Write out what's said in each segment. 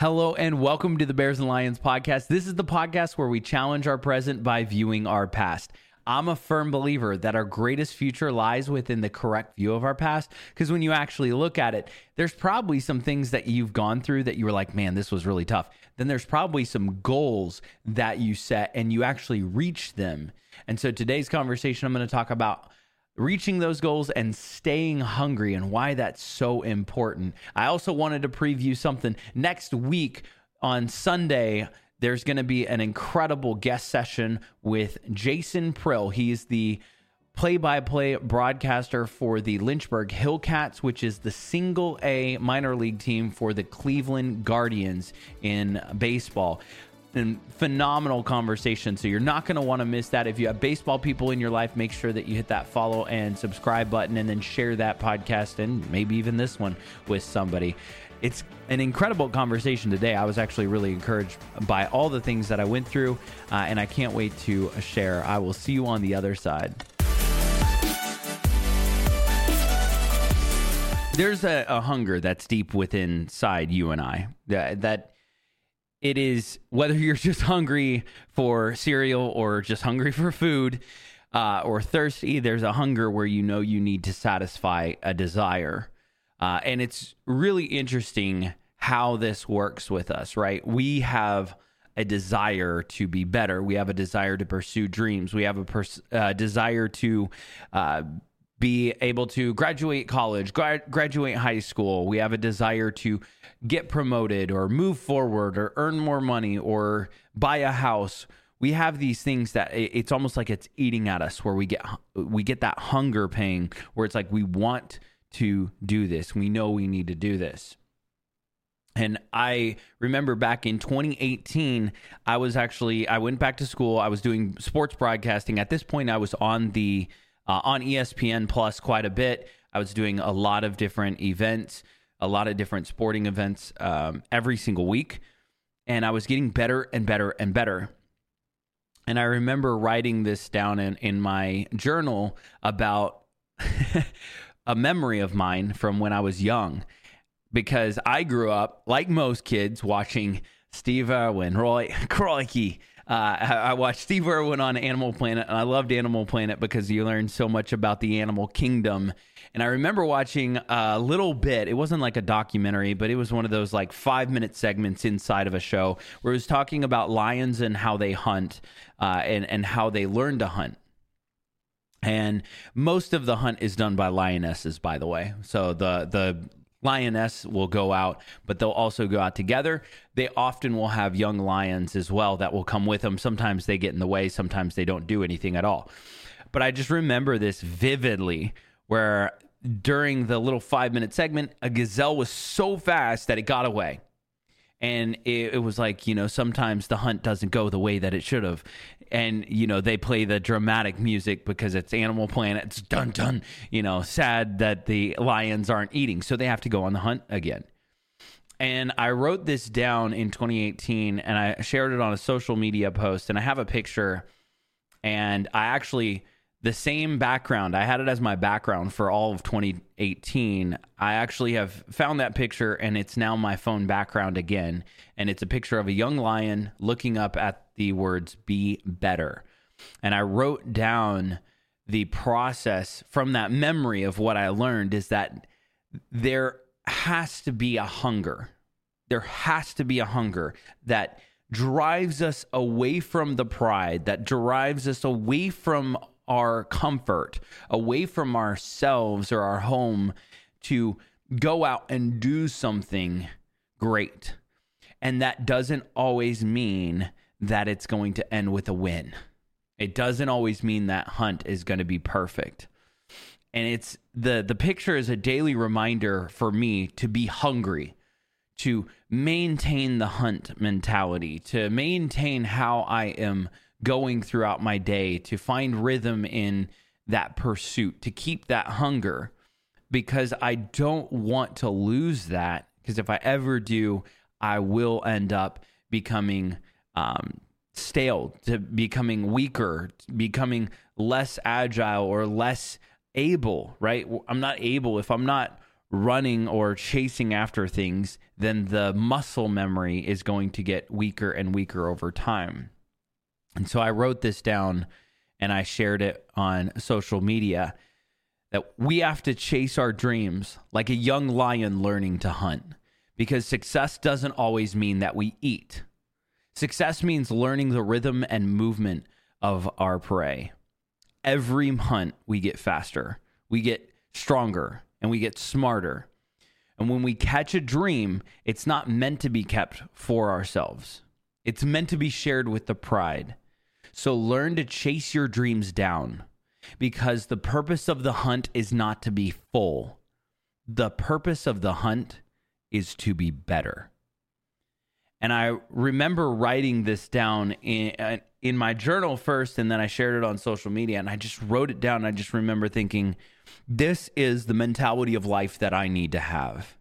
Hello and welcome to the Bears and Lions podcast. This is the podcast where we challenge our present by viewing our past. I'm a firm believer that our greatest future lies within the correct view of our past. Because when you actually look at it, there's probably some things that you've gone through that you were like, man, this was really tough. Then there's probably some goals that you set and you actually reached them. And so today's conversation, I'm going to talk about reaching those goals and staying hungry and why that's so important. I also wanted to preview something next week on Sunday. There's going to be an incredible guest session with Jason Prill. He's the play by play broadcaster for the Lynchburg Hillcats, which is the single A minor league team for the Cleveland Guardians in baseball and phenomenal conversation. So you're not going to want to miss that. If you have baseball people in your life, make sure that you hit that follow and subscribe button and then share that podcast and maybe even this one with somebody. It's an incredible conversation today. I was actually really encouraged by all the things that I went through, uh, and I can't wait to share. I will see you on the other side. There's a, a hunger that's deep within inside you and I that, that it is whether you're just hungry for cereal or just hungry for food uh, or thirsty, there's a hunger where you know you need to satisfy a desire. Uh, and it's really interesting how this works with us, right? We have a desire to be better. We have a desire to pursue dreams. We have a pers- uh, desire to uh, be able to graduate college, gra- graduate high school. We have a desire to get promoted or move forward or earn more money or buy a house. We have these things that it's almost like it's eating at us where we get we get that hunger pang where it's like we want to do this. We know we need to do this. And I remember back in 2018, I was actually I went back to school. I was doing sports broadcasting. At this point, I was on the uh, on ESPN Plus quite a bit. I was doing a lot of different events, a lot of different sporting events um, every single week, and I was getting better and better and better. And I remember writing this down in, in my journal about a memory of mine from when I was young, because I grew up, like most kids, watching Steve Irwin, Roy Crikey, uh, I watched Steve Irwin on Animal Planet, and I loved Animal Planet because you learn so much about the animal kingdom. And I remember watching a little bit. It wasn't like a documentary, but it was one of those like five minute segments inside of a show where it was talking about lions and how they hunt uh, and and how they learn to hunt. And most of the hunt is done by lionesses, by the way. So the the lioness will go out, but they'll also go out together. They often will have young lions as well that will come with them. Sometimes they get in the way, sometimes they don't do anything at all. But I just remember this vividly where during the little five minute segment, a gazelle was so fast that it got away and it, it, was like you know sometimes the hunt doesn't go the way that it should have. And you know they play the dramatic music because it's animal planet. It's dun dun you know sad that the lions aren't eating. So they have to go on the hunt again. And i wrote this down in 2018 and i shared it on a social media post and i have a picture. And i actually the same background. I had it as my background for all of 2018. I actually have found that picture and it's now my phone background again. And it's a picture of a young lion looking up at the words be better. And I wrote down the process from that memory of what I learned is that there has to be a hunger. There has to be a hunger that drives us away from the pride, that drives us away from our comfort, away from ourselves or our home to go out and do something great. And that doesn't always mean that it's going to end with a win. It doesn't always mean that hunt is going to be perfect. And it's the the picture is a daily reminder for me to be hungry, to maintain the hunt mentality, to maintain how I am going throughout my day to find rhythm in that pursuit, to keep that hunger, because I don't want to lose that. Because if I ever do, I will end up becoming um, stale, to becoming weaker, becoming less agile or less able, right? I'm not able if I'm not running or chasing after things, then the muscle memory is going to get weaker and weaker over time. And so I wrote this down and I shared it on social media that we have to chase our dreams like a young lion learning to hunt because success doesn't always mean that we eat. Success means learning the rhythm and movement of our prey. Every hunt, we get faster, we get stronger, and we get smarter. And when we catch a dream, it's not meant to be kept for ourselves, it's meant to be shared with the pride. So learn to chase your dreams down because the purpose of the hunt is not to be full. The purpose of the hunt is to be better. And I remember writing this down in, uh, in my journal first, and then I shared it on social media. And I just wrote it down. I just remember thinking, this is the mentality of life that I need to have.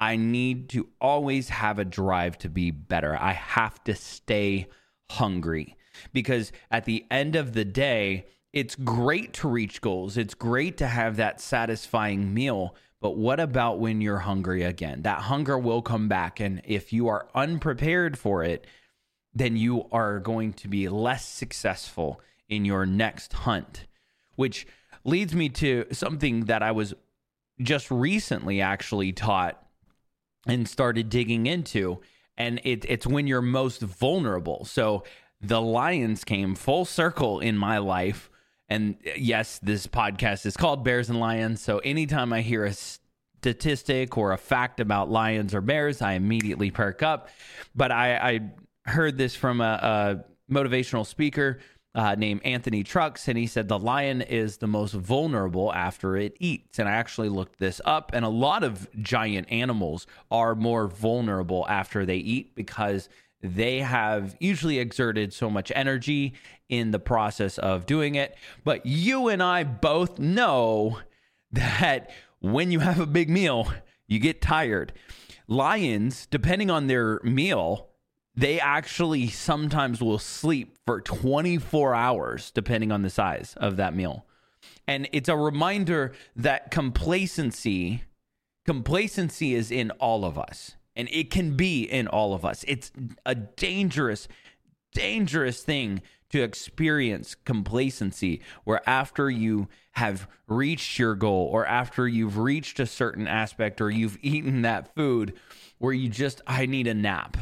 I need to always have a drive to be better. I have to stay hungry because at the end of the day, it's great to reach goals. It's great to have that satisfying meal. But what about when you're hungry again? That hunger will come back. And if you are unprepared for it, then you are going to be less successful in your next hunt, which leads me to something that I was just recently actually taught and started digging into. And it, it's when you're most vulnerable. So the Lions came full circle in my life. And uh, yes, this podcast is called Bears and Lions. So anytime I hear a statistic or a fact about lions or bears, I immediately perk up. But I, I heard this from a, a motivational speaker uh, named Anthony Trucks, and he said the lion is the most vulnerable after it eats. And I actually looked this up, and a lot of giant animals are more vulnerable after they eat because they have usually exerted so much energy in the process of doing it. But you and I both know that when you have a big meal, you get tired. Lions, depending on their meal, they actually sometimes will sleep for 24 hours, depending on the size of that meal. And it's a reminder that complacency, complacency is in all of us and it can be in all of us. It's a dangerous, dangerous thing to experience complacency where after you have reached your goal or after you've reached a certain aspect or you've eaten that food where you just, I need a nap,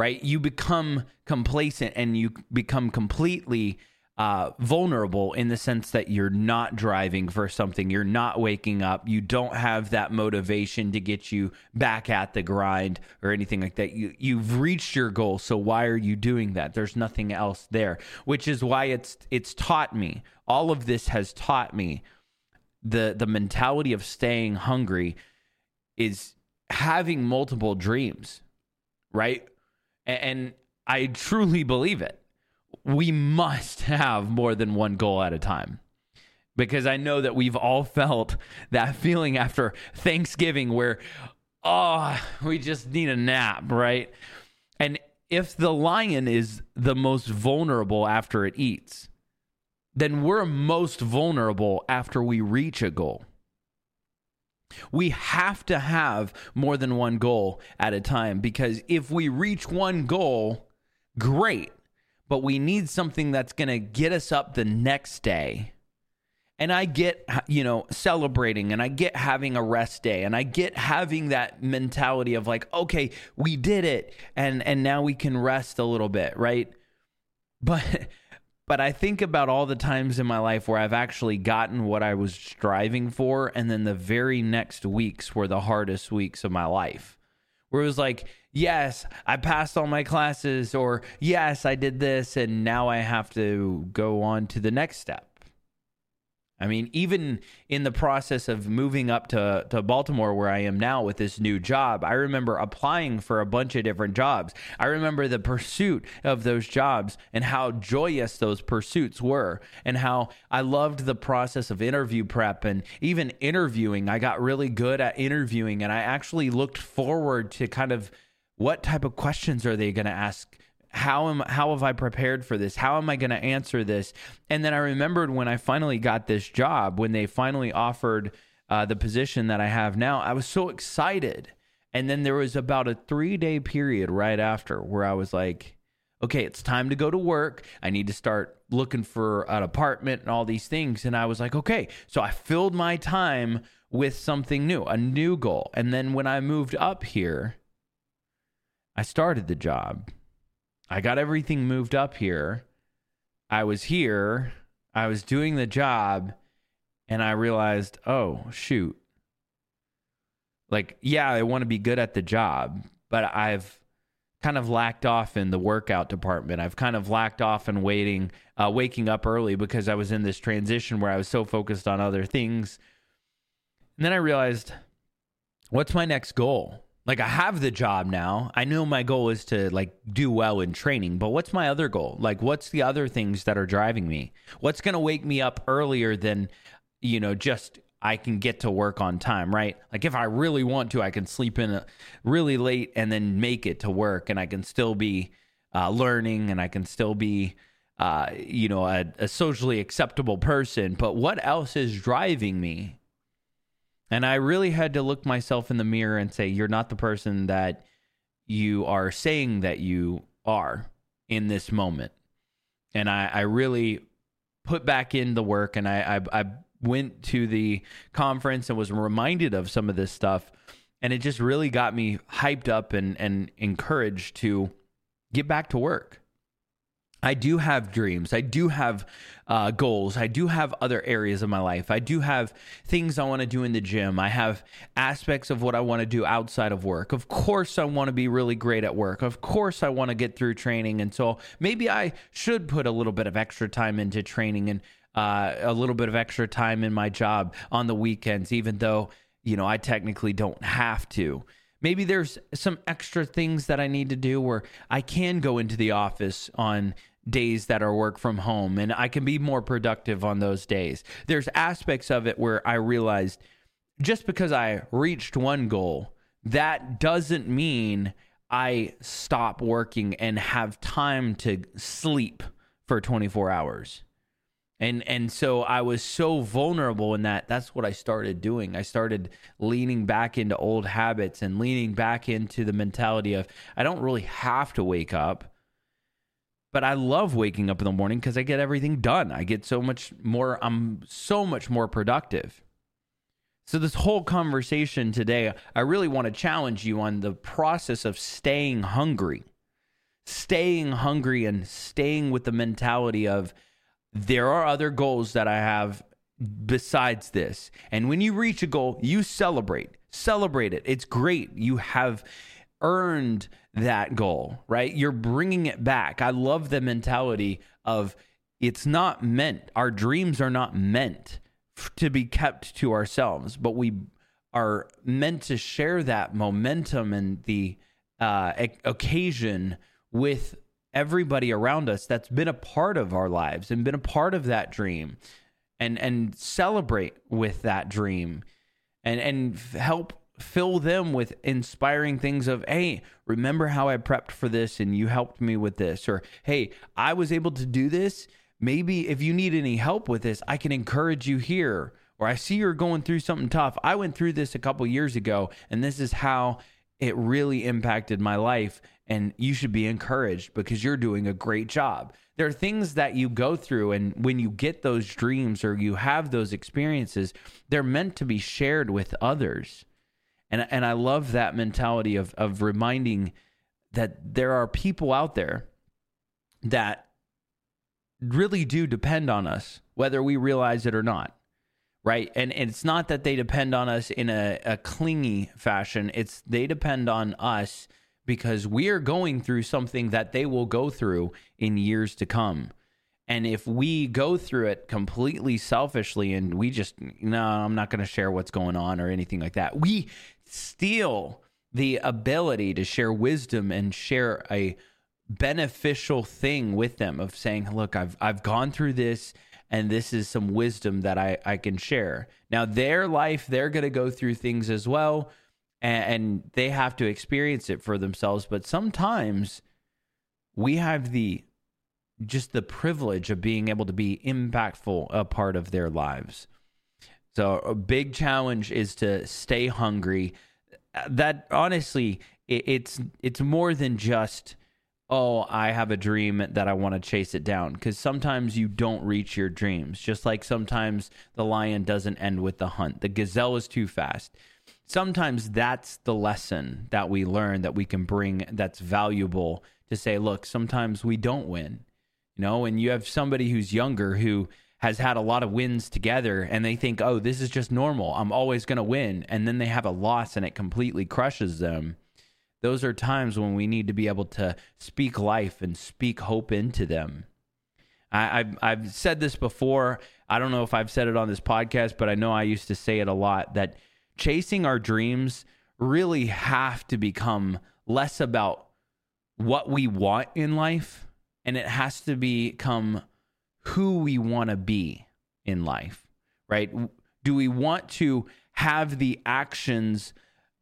right? You become complacent and you become completely uh, vulnerable in the sense that you're not driving for something, you're not waking up, you don't have that motivation to get you back at the grind or anything like that. You you've reached your goal, so why are you doing that? There's nothing else there, which is why it's it's taught me. All of this has taught me the the mentality of staying hungry is having multiple dreams, right? And, I truly believe it we must have more than one goal at a time. Because I know that we've all felt that feeling after Thanksgiving where, oh, we just need a nap, right? And if the lion is the most vulnerable after it eats, then we're most vulnerable after we reach a goal. We have to have more than one goal at a time because if we reach one goal, great but we need something that's going to get us up the next day. And I get, you know, celebrating and I get having a rest day and I get having that mentality of like, okay, we did it and and now we can rest a little bit, right? But but I think about all the times in my life where I've actually gotten what I was striving for and then the very next weeks were the hardest weeks of my life. Where it was like, yes, I passed all my classes, or yes, I did this, and now I have to go on to the next step. I mean, even in the process of moving up to, to Baltimore, where I am now with this new job, I remember applying for a bunch of different jobs. I remember the pursuit of those jobs and how joyous those pursuits were, and how I loved the process of interview prep and even interviewing. I got really good at interviewing, and I actually looked forward to kind of what type of questions are they going to ask how am how have I prepared for this? How am I going to answer this? And then I remembered when I finally got this job, when they finally offered uh, the position that I have now, I was so excited. And then there was about a three day period right after where I was like, okay, it's time to go to work. I need to start looking for an apartment and all these things. And I was like, okay. So I filled my time with something new, a new goal. And then when I moved up here, I started the job. I got everything moved up here. I was here. I was doing the job. And I realized, oh, shoot. Like, yeah, I want to be good at the job, but I've kind of lacked off in the workout department. I've kind of lacked off in waiting, uh, waking up early because I was in this transition where I was so focused on other things. And then I realized, what's my next goal? Like I have the job now. I know my goal is to like do well in training, but what's my other goal? Like what's the other things that are driving me? What's going to wake me up earlier than you know just I can get to work on time, right? Like if I really want to, I can sleep in really late and then make it to work, and I can still be uh, learning, and I can still be, uh, you know, a, a socially acceptable person. But what else is driving me? And I really had to look myself in the mirror and say, "You're not the person that you are saying that you are in this moment." And I, I really put back in the work, and I, I, I went to the conference and was reminded of some of this stuff and it just really got me hyped up and and encouraged to get back to work. I do have dreams. I do have uh, goals. I do have other areas of my life. I do have things I want to do in the gym. I have aspects of what I want to do outside of work. Of course, I want to be really great at work. Of course, I want to get through training. And so maybe I should put a little bit of extra time into training and uh, a little bit of extra time in my job on the weekends, even though, you know, I technically don't have to. Maybe there's some extra things that I need to do where I can go into the office on days that are work from home and I can be more productive on those days. There's aspects of it where I realized just because I reached one goal, that doesn't mean I stop working and have time to sleep for 24 hours. And and so i was so vulnerable in that that's what i started doing. I started leaning back into old habits and leaning back into the mentality of i don't really have to wake up but i love waking up in the morning because i get everything done i get so much more i'm so much more productive so this whole conversation today i really want to challenge you on the process of staying hungry staying hungry and staying with the mentality of there are other goals that I have besides this. And when you reach a goal, you celebrate. Celebrate it. It's great. You have earned that goal, right? You're bringing it back. I love the mentality of it's not meant, our dreams are not meant to be kept to ourselves, but we are meant to share that momentum and the uh, occasion with everybody around us that's been a part of our lives and been a part of that dream and and celebrate with that dream and and help fill them with inspiring things of hey remember how i prepped for this and you helped me with this or hey i was able to do this maybe if you need any help with this i can encourage you here or i see you're going through something tough i went through this a couple years ago and this is how it really impacted my life and you should be encouraged because you're doing a great job. There are things that you go through, and when you get those dreams or you have those experiences, they're meant to be shared with others. And, and I love that mentality of, of reminding that there are people out there that really do depend on us, whether we realize it or not. Right. And, and it's not that they depend on us in a, a clingy fashion, it's they depend on us because we are going through something that they will go through in years to come. And if we go through it completely selfishly and we just, no, I'm not going to share what's going on or anything like that, we steal the ability to share wisdom and share a beneficial thing with them of saying, look, I've, I've gone through this and this is some wisdom that I, I can share. Now, their life, they're going to go through things as well and, and they have to experience it for themselves. But sometimes we have the just the privilege of being able to be impactful a part of their lives. So a big challenge is to stay hungry. That honestly, it, it's it's more than just oh, I have a dream that I want to chase it down. Because sometimes you don't reach your dreams. Just like sometimes the lion doesn't end with the hunt, the gazelle is too fast. Sometimes that's the lesson that we learn that we can bring that's valuable to say, look, sometimes we don't win. You know, and you have somebody who's younger who has had a lot of wins together and they think, oh, this is just normal. I'm always going to win. And then they have a loss and it completely crushes them those are times when we need to be able to speak life and speak hope into them. I, have I've said this before. I don't know if I've said it on this podcast, but I know I used to say it a lot that chasing our dreams really have to become less about what we want in life and it has to become who we want to be in life, right? Do we want to have the actions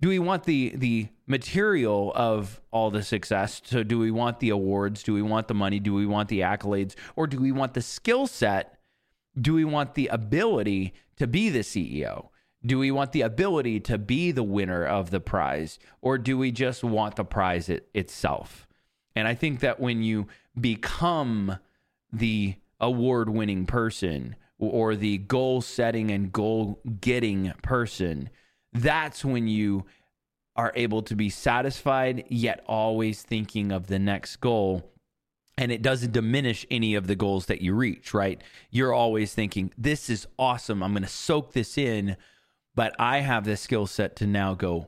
do we want the the material of all the success? So do we want the awards? Do we want the money? Do we want the accolades? Or do we want the skill set? Do we want the ability to be the ceo do we want the ability to be the winner of the prize? Or do we just want the prize it, itself? And i think that when you become the award winning person or the goal setting and goal getting person that's when you are able to be satisfied yet always thinking of the next goal and it doesn't diminish any of the goals that you reach, right? You're always thinking, this is awesome. I'm going to soak this in, but I have the skill set to now go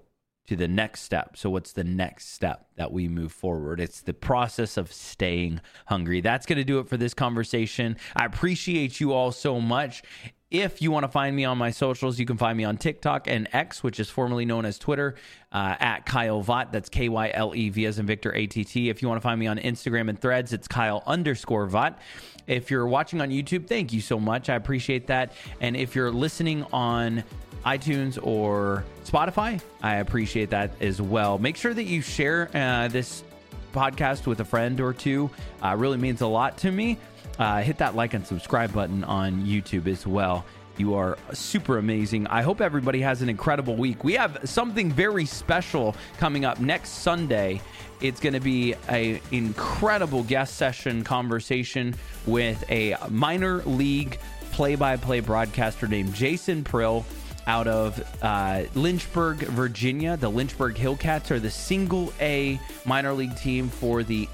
to the next step. So, what's the next step that we move forward? It's the process of staying hungry. That's going to do it for this conversation. I appreciate you all so much. If you want to find me on my socials, you can find me on TikTok and X, which is formerly known as Twitter, uh, at Kyle Vatt. That's K Y L E V as in Victor A T T. If you want to find me on Instagram and threads, it's Kyle underscore Vatt. If you're watching on YouTube, thank you so much. I appreciate that. And if you're listening on iTunes or Spotify, I appreciate that as well. Make sure that you share uh, this podcast with a friend or two. Uh, really means a lot to me uh, hit that like and subscribe button on YouTube as well. You are super amazing. I hope everybody has an incredible week. We have something very special coming up next Sunday. It's going to be an incredible guest session conversation with a minor league play-by-play broadcaster named Jason Prill out of uh, Lynchburg, Virginia. The Lynchburg Hillcats are the single A minor league team for the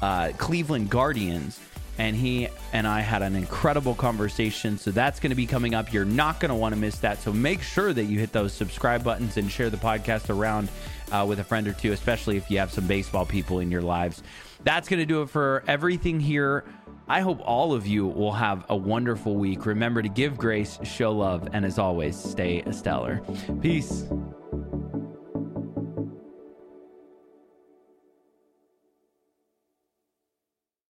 uh, Cleveland Guardians and he and I had an incredible conversation. So that's going to be coming up. You're not going to want to miss that. So make sure that you hit those subscribe buttons and share the podcast around uh, with a friend or two, especially if you have some baseball people in your lives. That's going to do it for everything here. I hope all of you will have a wonderful week. Remember to give grace, show love, and as always, stay stellar. Peace.